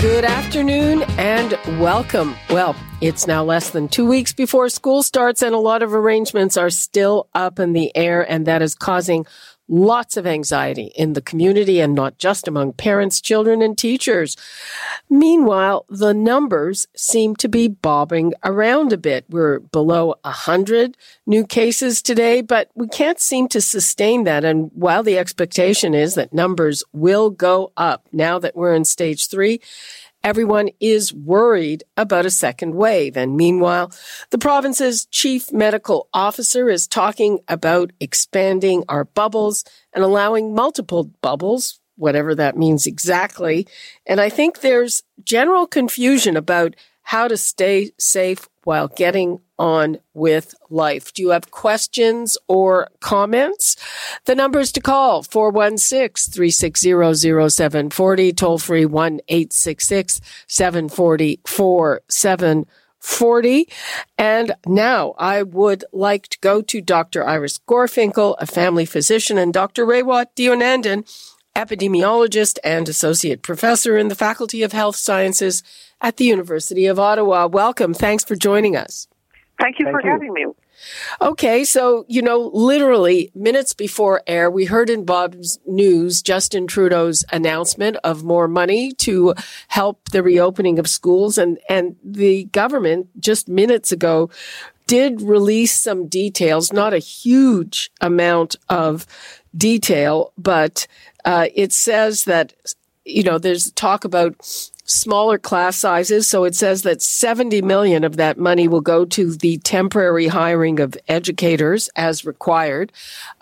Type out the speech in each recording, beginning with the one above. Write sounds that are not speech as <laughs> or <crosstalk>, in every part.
Good afternoon and welcome. Well, it's now less than two weeks before school starts and a lot of arrangements are still up in the air and that is causing lots of anxiety in the community and not just among parents, children, and teachers. Meanwhile, the numbers seem to be bobbing around a bit. We're below 100 new cases today, but we can't seem to sustain that. And while the expectation is that numbers will go up now that we're in stage three, Everyone is worried about a second wave. And meanwhile, the province's chief medical officer is talking about expanding our bubbles and allowing multiple bubbles, whatever that means exactly. And I think there's general confusion about how to stay safe while getting on with life. Do you have questions or comments? The numbers to call 416 360 0740, toll free 1 866 740 4740. And now I would like to go to Dr. Iris Gorfinkel, a family physician, and Dr. Raywat Deonandan, epidemiologist and associate professor in the Faculty of Health Sciences at the University of Ottawa. Welcome. Thanks for joining us. Thank you Thank for you. having me. Okay, so, you know, literally minutes before air, we heard in Bob's news Justin Trudeau's announcement of more money to help the reopening of schools. And, and the government just minutes ago did release some details, not a huge amount of detail, but uh, it says that, you know, there's talk about smaller class sizes. So it says that 70 million of that money will go to the temporary hiring of educators as required.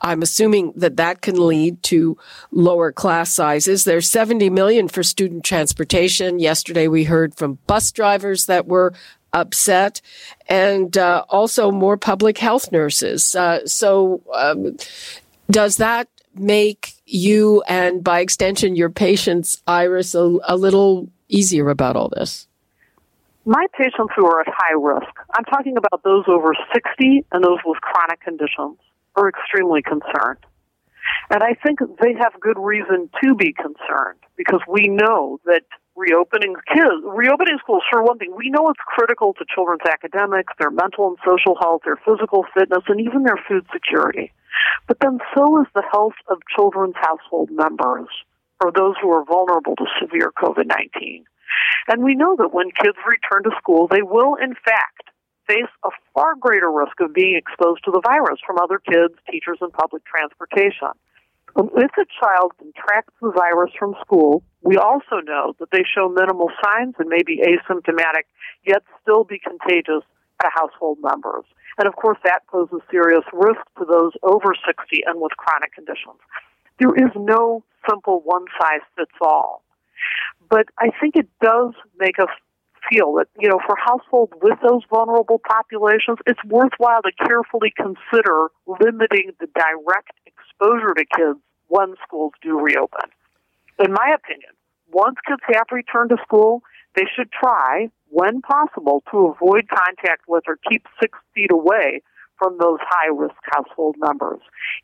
I'm assuming that that can lead to lower class sizes. There's 70 million for student transportation. Yesterday we heard from bus drivers that were upset and uh, also more public health nurses. Uh, so um, does that make you and by extension your patients, Iris, a, a little easier about all this? My patients who are at high risk, I'm talking about those over 60 and those with chronic conditions, are extremely concerned. And I think they have good reason to be concerned because we know that reopening kids, reopening schools, for one thing, we know it's critical to children's academics, their mental and social health, their physical fitness, and even their food security. But then so is the health of children's household members or those who are vulnerable to severe COVID 19. And we know that when kids return to school, they will, in fact, face a far greater risk of being exposed to the virus from other kids, teachers, and public transportation. Um, if a child contracts the virus from school, we also know that they show minimal signs and may be asymptomatic, yet still be contagious to household members. And of course, that poses serious risk to those over 60 and with chronic conditions. There is no simple one size fits all. But I think it does make us feel that, you know, for households with those vulnerable populations, it's worthwhile to carefully consider limiting the direct exposure to kids when schools do reopen. In my opinion, once kids have returned to school, they should try, when possible, to avoid contact with or keep six feet away from those high risk household members,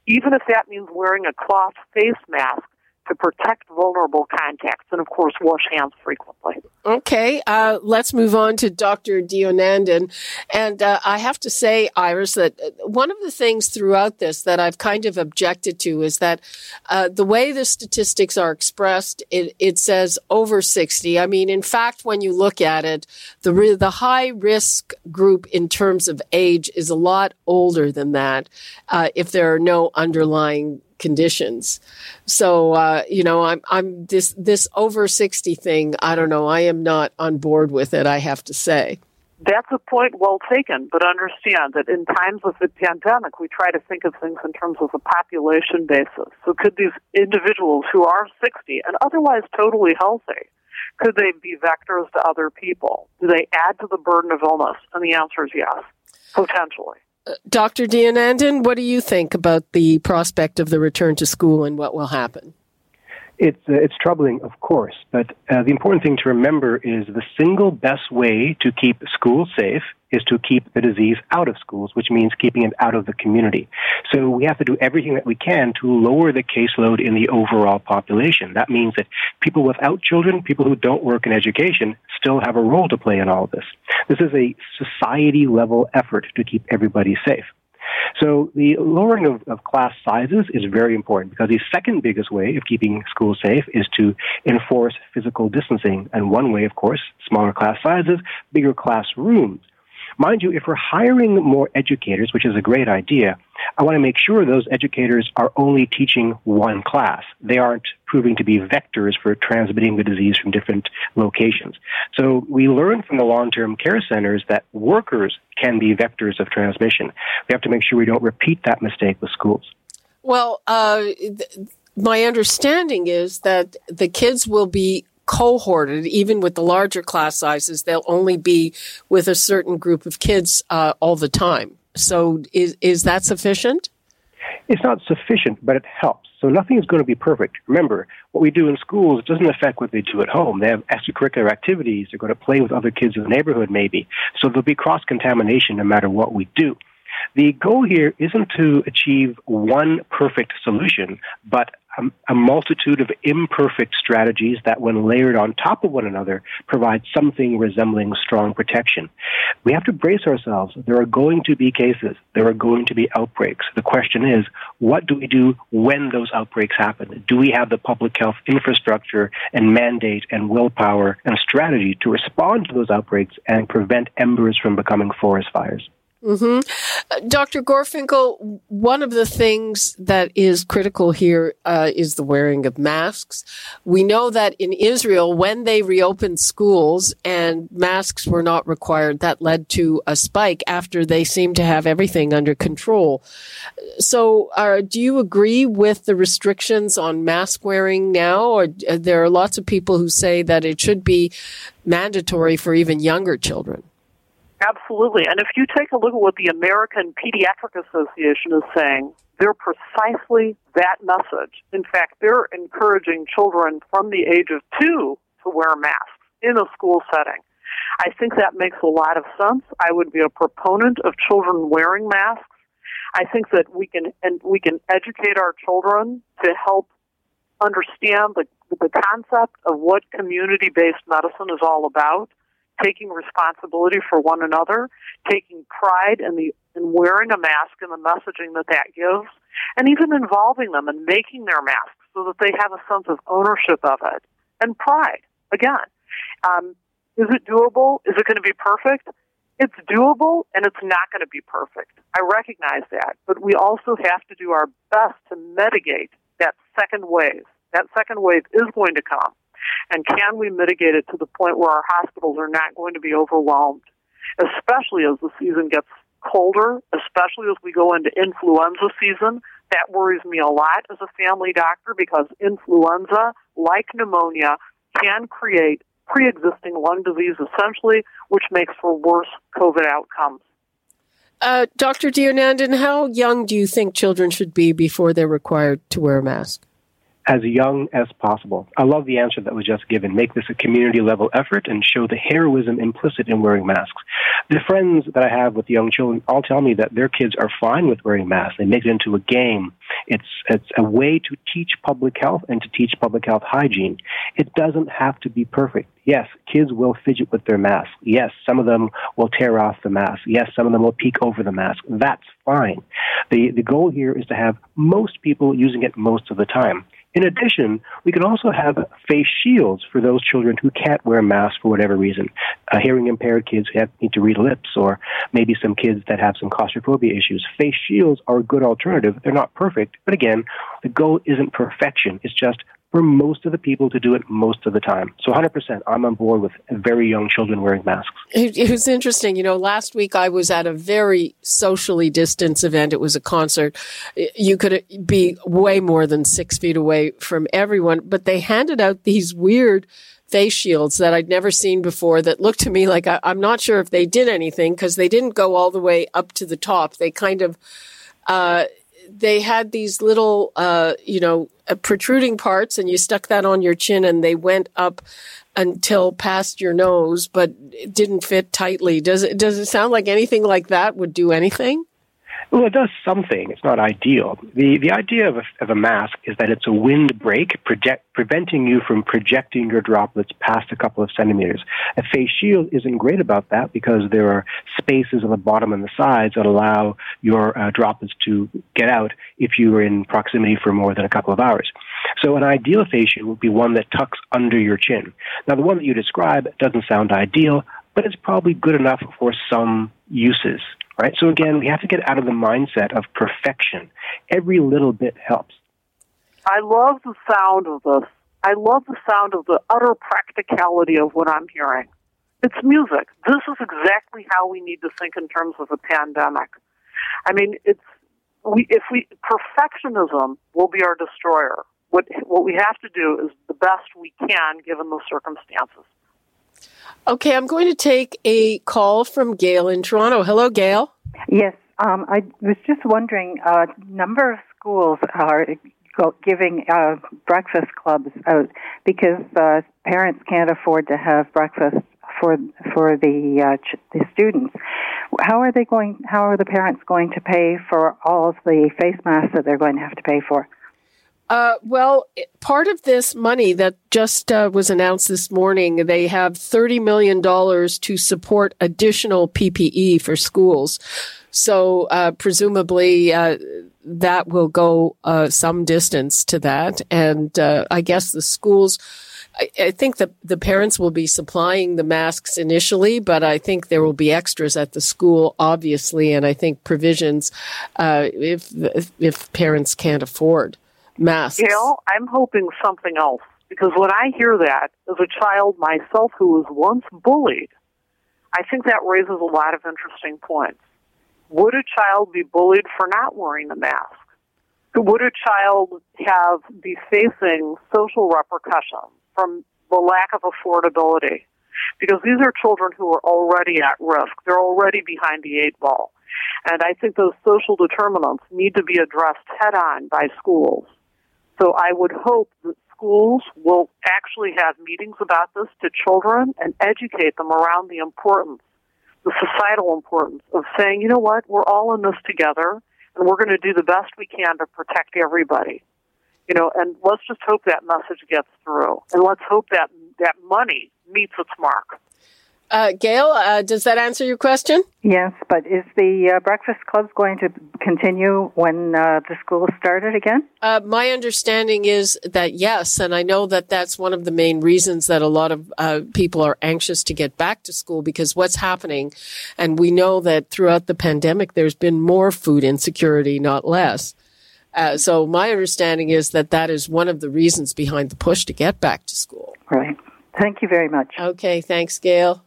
even if that means wearing a cloth face mask to protect vulnerable contacts and, of course, wash hands frequently. Okay, uh, let's move on to Dr. Deonandan. And uh, I have to say, Iris, that uh, one of the things throughout this that I've kind of objected to is that uh, the way the statistics are expressed, it, it, says over 60. I mean, in fact, when you look at it, the, the high risk group in terms of age is a lot older than that uh, if there are no underlying conditions. So, uh, you know, I'm, I'm this, this over 60 thing. I don't know. I am not on board with it. I have to say. That's a point well taken, but understand that in times of the pandemic, we try to think of things in terms of a population basis. So could these individuals who are 60 and otherwise totally healthy, could they be vectors to other people? Do they add to the burden of illness? And the answer is yes, potentially. Dr. Deonandan, what do you think about the prospect of the return to school and what will happen? It's, uh, it's troubling, of course, but uh, the important thing to remember is the single best way to keep schools safe is to keep the disease out of schools, which means keeping it out of the community. So we have to do everything that we can to lower the caseload in the overall population. That means that people without children, people who don't work in education, still have a role to play in all of this. This is a society level effort to keep everybody safe. So the lowering of, of class sizes is very important because the second biggest way of keeping schools safe is to enforce physical distancing. And one way, of course, smaller class sizes, bigger classrooms. Mind you, if we're hiring more educators, which is a great idea, I want to make sure those educators are only teaching one class. They aren't proving to be vectors for transmitting the disease from different locations. So we learn from the long-term care centers that workers can be vectors of transmission. We have to make sure we don't repeat that mistake with schools. Well, uh, th- my understanding is that the kids will be cohorted, even with the larger class sizes, they'll only be with a certain group of kids uh, all the time. So is is that sufficient? It's not sufficient, but it helps. So nothing is going to be perfect. Remember, what we do in schools doesn't affect what they do at home. They have extracurricular activities. They're going to play with other kids in the neighborhood, maybe. So there'll be cross contamination no matter what we do. The goal here isn't to achieve one perfect solution, but a, multitude of imperfect strategies that, when layered on top of one another, provide something resembling strong protection. We have to brace ourselves. There are going to be cases. There are going to be outbreaks. The question is, what do we do when those outbreaks happen? Do we have the public health infrastructure and mandate and willpower and strategy to respond to those outbreaks and prevent embers from becoming forest fires? Mm-hmm. Uh, Dr. Gorfinkel, one of the things that is critical here uh, is the wearing of masks. We know that in Israel, when they reopened schools and masks were not required, that led to a spike after they seemed to have everything under control. So, uh, do you agree with the restrictions on mask wearing now? Or uh, there are lots of people who say that it should be mandatory for even younger children? Absolutely. And if you take a look at what the American Pediatric Association is saying, they're precisely that message. In fact, they're encouraging children from the age of two to wear masks in a school setting. I think that makes a lot of sense. I would be a proponent of children wearing masks. I think that we can and we can educate our children to help understand the the concept of what community-based medicine is all about taking responsibility for one another, taking pride in the in wearing a mask and the messaging that that gives, and even involving them in making their masks so that they have a sense of ownership of it and pride. Again, um, is it doable? Is it going to be perfect? It's doable and it's not going to be perfect. I recognize that, but we also have to do our best to mitigate that second wave. That second wave is going to come. And can we mitigate it to the point where our hospitals are not going to be overwhelmed, especially as the season gets colder, especially as we go into influenza season? That worries me a lot as a family doctor because influenza, like pneumonia, can create pre existing lung disease essentially, which makes for worse COVID outcomes. Uh, Dr. Deonandan, how young do you think children should be before they're required to wear a mask? As young as possible. I love the answer that was just given. Make this a community level effort and show the heroism implicit in wearing masks. The friends that I have with young children all tell me that their kids are fine with wearing masks. They make it into a game. It's, it's a way to teach public health and to teach public health hygiene. It doesn't have to be perfect. Yes, kids will fidget with their mask. Yes, some of them will tear off the mask. Yes, some of them will peek over the mask. That's fine. The, the goal here is to have most people using it most of the time. In addition, we can also have face shields for those children who can't wear masks for whatever reason. Uh, hearing impaired kids who have, need to read lips, or maybe some kids that have some claustrophobia issues. Face shields are a good alternative. They're not perfect, but again, the goal isn't perfection. It's just for most of the people to do it most of the time. So 100%, I'm on board with very young children wearing masks. It, it, was interesting. You know, last week I was at a very socially distanced event. It was a concert. You could be way more than six feet away from everyone, but they handed out these weird face shields that I'd never seen before that looked to me like I, am not sure if they did anything because they didn't go all the way up to the top. They kind of, uh, they had these little, uh, you know, uh, protruding parts, and you stuck that on your chin, and they went up until past your nose, but it didn't fit tightly. Does it? Does it sound like anything like that would do anything? Well, it does something. It's not ideal. The, the idea of a, of a mask is that it's a windbreak, preventing you from projecting your droplets past a couple of centimeters. A face shield isn't great about that because there are spaces on the bottom and the sides that allow your uh, droplets to get out if you are in proximity for more than a couple of hours. So an ideal face shield would be one that tucks under your chin. Now, the one that you describe doesn't sound ideal, but it's probably good enough for some uses right? So again, we have to get out of the mindset of perfection. Every little bit helps. I love the sound of this. I love the sound of the utter practicality of what I'm hearing. It's music. This is exactly how we need to think in terms of a pandemic. I mean, it's we if we perfectionism will be our destroyer. What what we have to do is the best we can given the circumstances. Okay, I'm going to take a call from Gail in Toronto. Hello, Gail. Yes, um, I was just wondering. A uh, number of schools are giving uh, breakfast clubs out because uh, parents can't afford to have breakfast for for the uh, ch- the students. How are they going? How are the parents going to pay for all of the face masks that they're going to have to pay for? Uh, well, part of this money that just uh, was announced this morning, they have $30 million to support additional PPE for schools. So, uh, presumably, uh, that will go uh, some distance to that. And uh, I guess the schools, I, I think the, the parents will be supplying the masks initially, but I think there will be extras at the school, obviously. And I think provisions if, if parents can't afford masks. Gail, I'm hoping something else because when I hear that as a child myself who was once bullied, I think that raises a lot of interesting points. Would a child be bullied for not wearing a mask? Would a child have be facing social repercussions from the lack of affordability? Because these are children who are already at risk. They're already behind the eight ball. And I think those social determinants need to be addressed head on by schools. So I would hope that schools will actually have meetings about this to children and educate them around the importance, the societal importance of saying, you know what, we're all in this together and we're going to do the best we can to protect everybody. You know, and let's just hope that message gets through. And let's hope that that money meets its mark. Uh, Gail, uh, does that answer your question? Yes, but is the uh, breakfast club going to continue when uh, the school started again? Uh, my understanding is that yes, and I know that that's one of the main reasons that a lot of uh, people are anxious to get back to school because what's happening, and we know that throughout the pandemic, there's been more food insecurity, not less. so my understanding is that that is one of the reasons behind the push to get back to school. Right. Thank you very much. Okay. Thanks, Gail.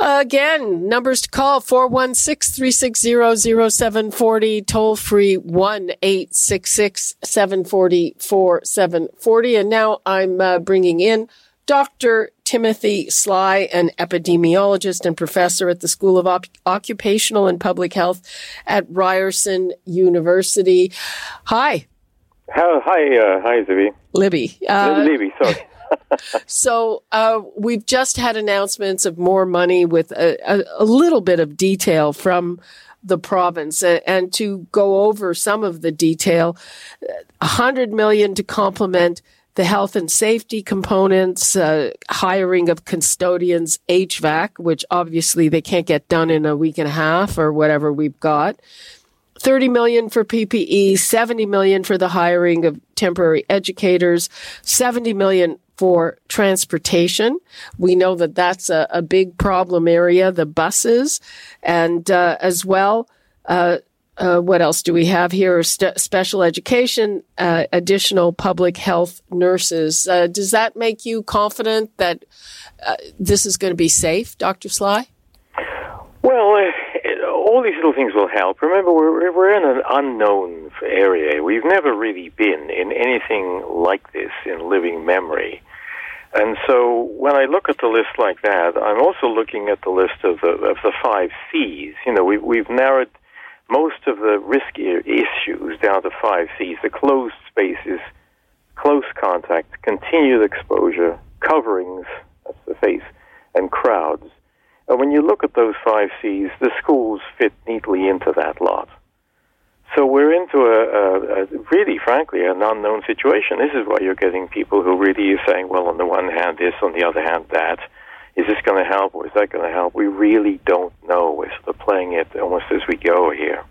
Again, numbers to call 416-360-0740, toll free 1-866-740-4740. And now I'm uh, bringing in Dr. Timothy Sly, an epidemiologist and professor at the School of Op- Occupational and Public Health at Ryerson University. Hi. Hi, uh, hi, Zibby. Libby. Uh, Libby, sorry so uh, we've just had announcements of more money with a, a, a little bit of detail from the province and, to go over some of the detail, a hundred million to complement the health and safety components, uh, hiring of custodians, HVAC, which obviously they can't get done in a week and a half or whatever we've got. 30 million for PPE, 70 million for the hiring of temporary educators, 70 million for transportation. We know that that's a, a big problem area, the buses, and uh, as well, uh, uh, what else do we have here? St- special education, uh, additional public health nurses. Uh, does that make you confident that uh, this is going to be safe, Dr. Sly? Well, all these little things will help. Remember, we're, we're in an unknown area. We've never really been in anything like this in living memory. And so when I look at the list like that, I'm also looking at the list of the, of the five C's. You know, we've, we've narrowed most of the risk issues down to five C's. The closed spaces, close contact, continued exposure, coverings, that's the face, and crowds. And when you look at those five C's, the schools fit neatly into that lot. So we're into a, a, a, really, frankly, an unknown situation. This is why you're getting people who really are saying, well, on the one hand this, on the other hand that. Is this going to help or is that going to help? We really don't know. We're sort of playing it almost as we go here.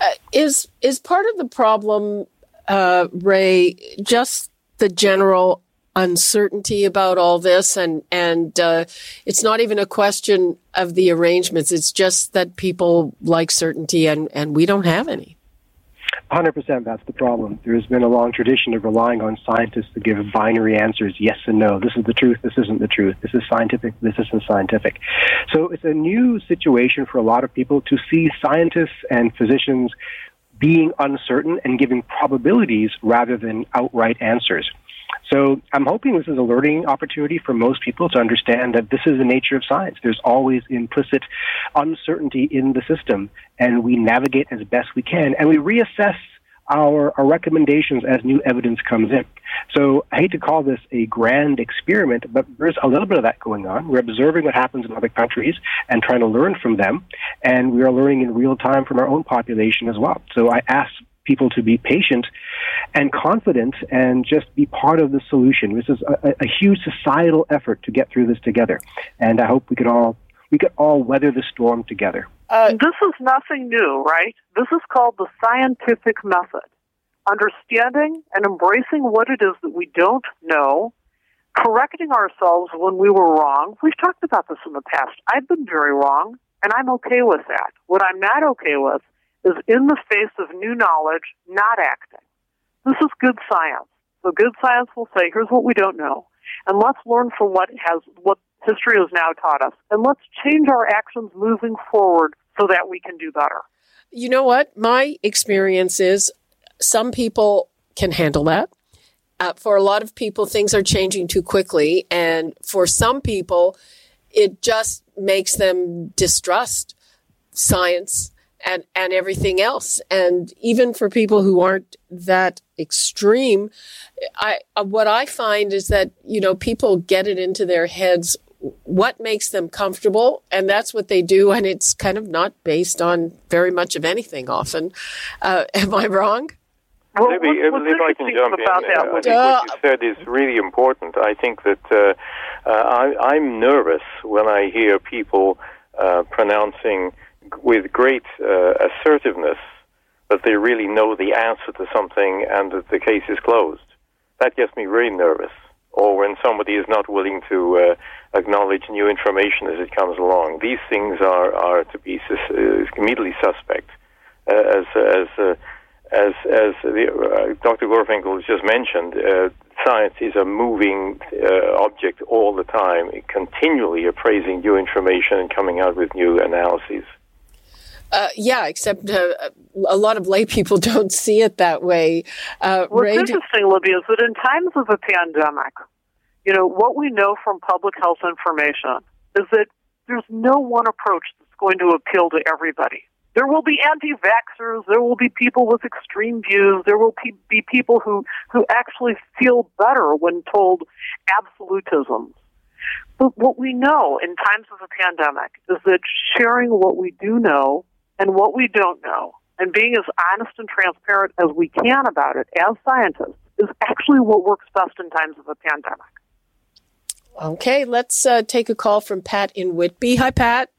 Uh, is is part of the problem, uh, Ray, just the general uncertainty about all this and and uh, it's not even a question of the arrangements it's just that people like certainty and and we don't have any 100% that's the problem. There's been a long tradition of relying on scientists to give binary answers, yes and no. This is the truth, this isn't the truth. This is scientific, this isn't scientific. So it's a new situation for a lot of people to see scientists and physicians being uncertain and giving probabilities rather than outright answers. So I'm hoping this is a learning opportunity for most people to understand that this is the nature of science. There's always implicit uncertainty in the system, and we navigate as best we can, and we reassess our, our recommendations as new evidence comes in. So I hate to call this a grand experiment, but there's a little bit of that going on. We're observing what happens in other countries and trying to learn from them, and we are learning in real time from our own population as well. So I ask people to be patient and confident and just be part of the solution. This is a, a huge societal effort to get through this together, and I hope we could all we could all weather the storm together. Uh, this is nothing new, right? This is called the scientific method. Understanding and embracing what it is that we don't know, correcting ourselves when we were wrong. We've talked about this in the past. I've been very wrong, and I'm okay with that. What I'm not okay with is in the face of new knowledge, not acting. This is good science. So good science will say, here's what we don't know. And let's learn from what has, what history has now taught us. And let's change our actions moving forward so that we can do better. You know what? My experience is some people can handle that. Uh, for a lot of people, things are changing too quickly. And for some people, it just makes them distrust science and and everything else. And even for people who aren't that extreme, I uh, what I find is that you know people get it into their heads what makes them comfortable, and that's what they do. And it's kind of not based on very much of anything. Often, uh, <laughs> am I wrong? Well, Maybe if I can jump in, uh, I think what you said is really important. I think that uh, uh, I, am nervous when I hear people uh, pronouncing with great uh, assertiveness that they really know the answer to something and that the case is closed. That gets me very nervous. Or when somebody is not willing to uh, acknowledge new information as it comes along. These things are, are to be sus- uh, immediately suspect. Uh, as as uh, as as the, uh, Dr. Gorfinkel has just mentioned, science is a moving object all the time, continually appraising new information and coming out with new analyses. Uh, yeah, except uh, a lot of lay people <laughs> don't see it that way. Uh, What's Ray, interesting, Libby, is that in times of a pandemic, you know, what we know from public health information is that there's no one approach that's going to appeal to everybody. There will be anti-vaxxers. There will be people with extreme views. There will be people who, who actually feel better when told absolutisms. But what we know in times of a pandemic is that sharing what we do know and what we don't know and being as honest and transparent as we can about it as scientists is actually what works best in times of a pandemic. Okay, let's uh, take a call from Pat in Whitby. Hi, Pat.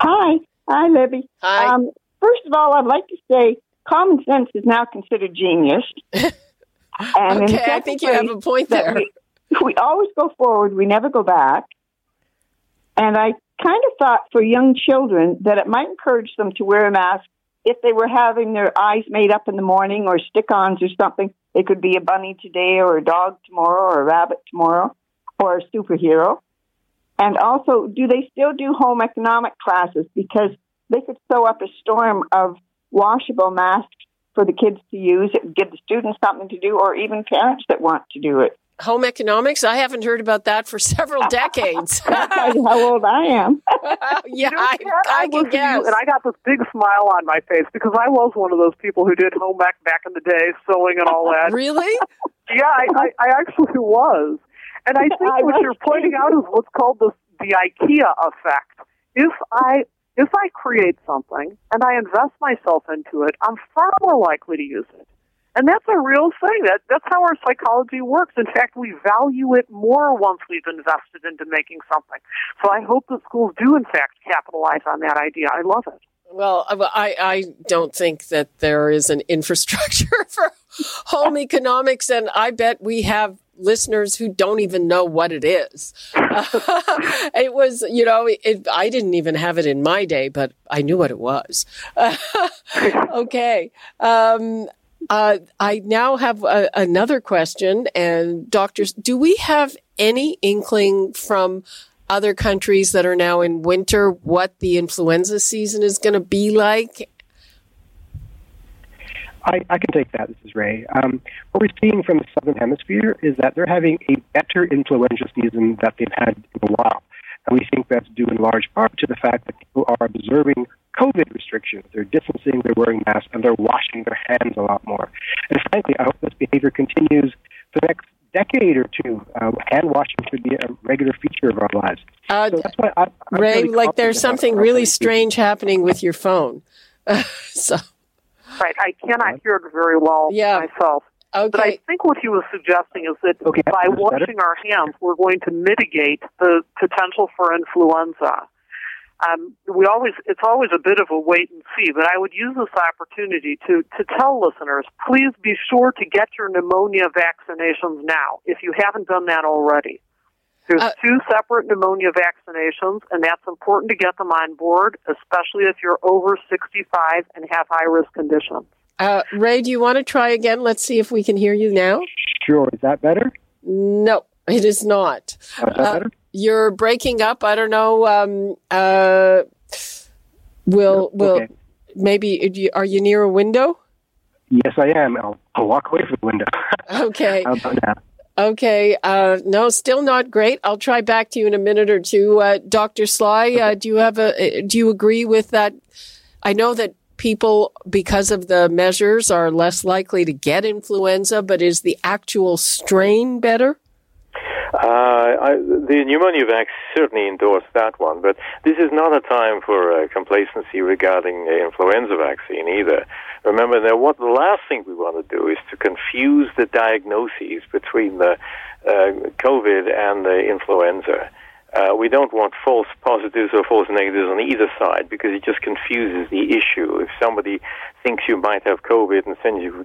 Hi. Hi, Libby. Hi. Um, first of all, I'd like to say common sense is now considered genius. <laughs> and okay, I think you have a point there. We, we always go forward, we never go back. And I kind of thought for young children that it might encourage them to wear a mask if they were having their eyes made up in the morning or stick-ons or something, they could be a bunny today or a dog tomorrow or a rabbit tomorrow or a superhero. And also, do they still do home economic classes? Because they could sew up a storm of washable masks for the kids to use, It would give the students something to do, or even parents that want to do it. Home economics? I haven't heard about that for <laughs> several <laughs> decades. How old I am. <laughs> yeah, You know, I, Kat, I can guess. And I got this big smile on my face because I was one of those people who did home ec back in the day, sewing and all that. Really? Yeah, I, I, I actually was. And I think I what you're pointing out is what's called the, the IKEA effect. If I if I create something and I invest myself into it, I'm far more likely to use it. And that's a real thing. That that's how our psychology works. In fact, we value it more once we've invested into making something. So I hope that schools do in fact capitalize on that idea. I love it. Well, I, I don't think that there is an <laughs> infrastructure for home economics, and I bet we have listeners who don't even know what it is. <laughs> it was, you know, it, I didn't even have it in my day, but I knew what it was. <laughs> okay. Um, uh, I now have a, another question, and doctors, do we have any inkling from other countries that are now in winter what the influenza season is going to be like? I, I can take that. This is Ray. Um, what we're seeing from the southern hemisphere is that they're having a better influenza season that they've had in a while, and we think that's due in large part to the fact that people are observing COVID restrictions. They're distancing, they're wearing masks, and they're washing their hands a lot more. And frankly, I hope this behavior continues for the next decade or two. Uh, hand washing should be a regular feature of our lives. Uh, so that's why I, I'm Ray, really like there's something really our strange happening with your phone. <laughs> so, Right. I cannot hear it very well Yeah. myself. But I think what he was suggesting is that Okay, by is this better? washing our hands, we're going to mitigate the potential for influenza. Um, we always, it's always a bit of a wait and see, but I would use this opportunity to, to tell listeners, please be sure to get your pneumonia vaccinations now, if you haven't done that already. There's Uh, two separate pneumonia vaccinations, and that's important to get them on board, especially if you're over 65 and have high risk conditions. Uh, Ray, do you want to try again? Let's see if we can hear you now. Sure. Is that better? No, it is not. Is that Uh, better? You're breaking up. I don't know. Um, uh, will will Okay. maybe are you near a window? Yes, I am. I'll, I'll walk away from the window. <laughs> Okay. How about? Okay. Uh, no, still not great. I'll try back to you in a minute or two. Uh, Dr. Sly, uh, do you have a, uh, do you agree with that? I know that people, because of the measures, are less likely to get influenza, but is the actual strain better? Uh, I, the pneumonia vax certainly endorsed that one, but this is not a time for uh, complacency regarding the influenza vaccine either. Remember that what the last thing we want to do is to confuse the diagnoses between the uh, COVID and the influenza. Uh, we don't want false positives or false negatives on either side because it just confuses the issue. If somebody thinks you might have COVID and sends you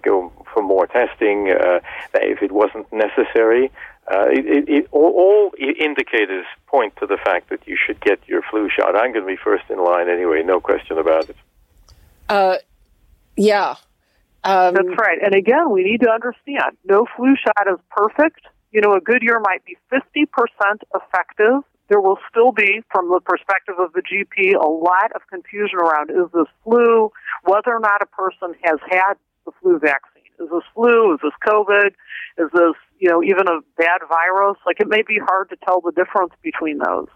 for more testing, uh, if it wasn't necessary, uh, it, it, it, all, all indicators point to the fact that you should get your flu shot. I'm going to be first in line anyway, no question about it. Uh, yeah. Um, That's right. And again, we need to understand no flu shot is perfect. You know, a good year might be 50% effective. There will still be, from the perspective of the GP, a lot of confusion around is this flu, whether or not a person has had the flu vaccine. Is this flu? Is this COVID? Is this, you know, even a bad virus? Like, it may be hard to tell the difference between those.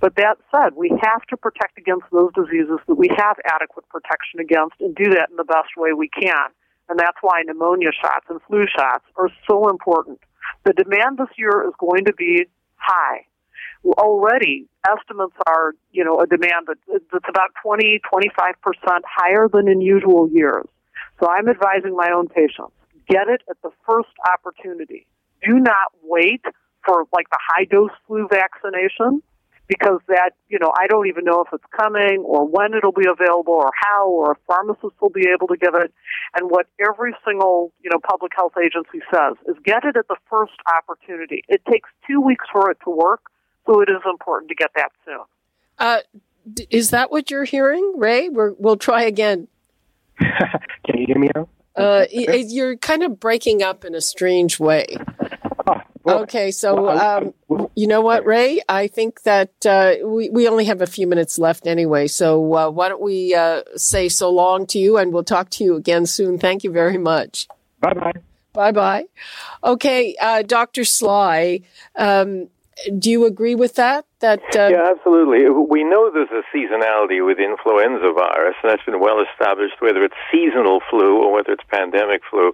But that said, we have to protect against those diseases that we have adequate protection against and do that in the best way we can. And that's why pneumonia shots and flu shots are so important. The demand this year is going to be high. Already, estimates are, you know, a demand that's about 20, 25% higher than in usual years. So I'm advising my own patients, get it at the first opportunity. Do not wait for like the high dose flu vaccination because that, you know, I don't even know if it's coming or when it'll be available or how or if pharmacists will be able to give it. And what every single, you know, public health agency says is get it at the first opportunity. It takes two weeks for it to work, so it is important to get that soon. uh, is that what you're hearing, Ray? We're, we'll try again. <laughs> Can you hear me now? Uh, you're kind of breaking up in a strange way. Well, Okay, so well, um, you know what, Ray? I think that uh, we we only have a few minutes left anyway. So uh, why don't we uh, say so long to you, and we'll talk to you again soon. Thank you very much. bye bye. Bye bye. Okay, uh, Doctor Sly, um, do you agree with that? That uh, Yeah, absolutely. We know there's a seasonality with influenza virus, and that's been well established, whether it's seasonal flu or whether it's pandemic flu.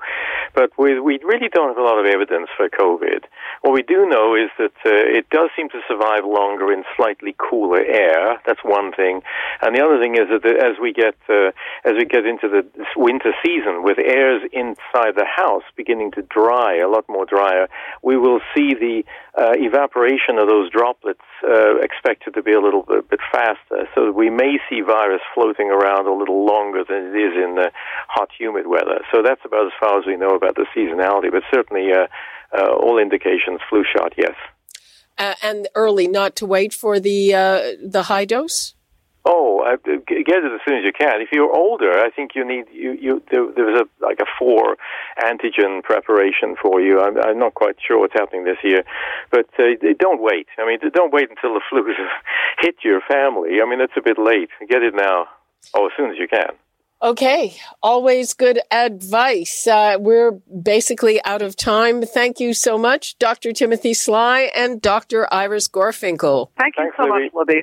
But we, we really don't have a lot of evidence for COVID. What we do know is that uh, it does seem to survive longer in slightly cooler air. That's one thing. And the other thing is that as we get uh, as we get into the winter season, with airs inside the house beginning to dry, a lot more drier, we will see the uh, evaporation of those droplets uh, expected to be a little bit, bit faster. So we may see virus floating around a little longer than it is in the hot, humid weather. So that's about as far as we know about the seasonality. But certainly, uh, uh, all indications flu shot, yes. uh, and early, not to wait for the the high dose. Oh, uh, get it as soon as you can. If you're older, I think you need you you there, there's a like a four antigen preparation for you. I'm, I'm not quite sure what's happening this year, but uh, don't wait. I mean, don't wait until the flu's <laughs> hit your family. I mean, it's a bit late. Get it now. Oh, as soon as you can. Okay, always good advice. Uh, we're basically out of time. Thank you so much, Dr. Timothy Sly and Dr. Iris Gorfinkel. Thank you Thanks, so Libby. much, Libby.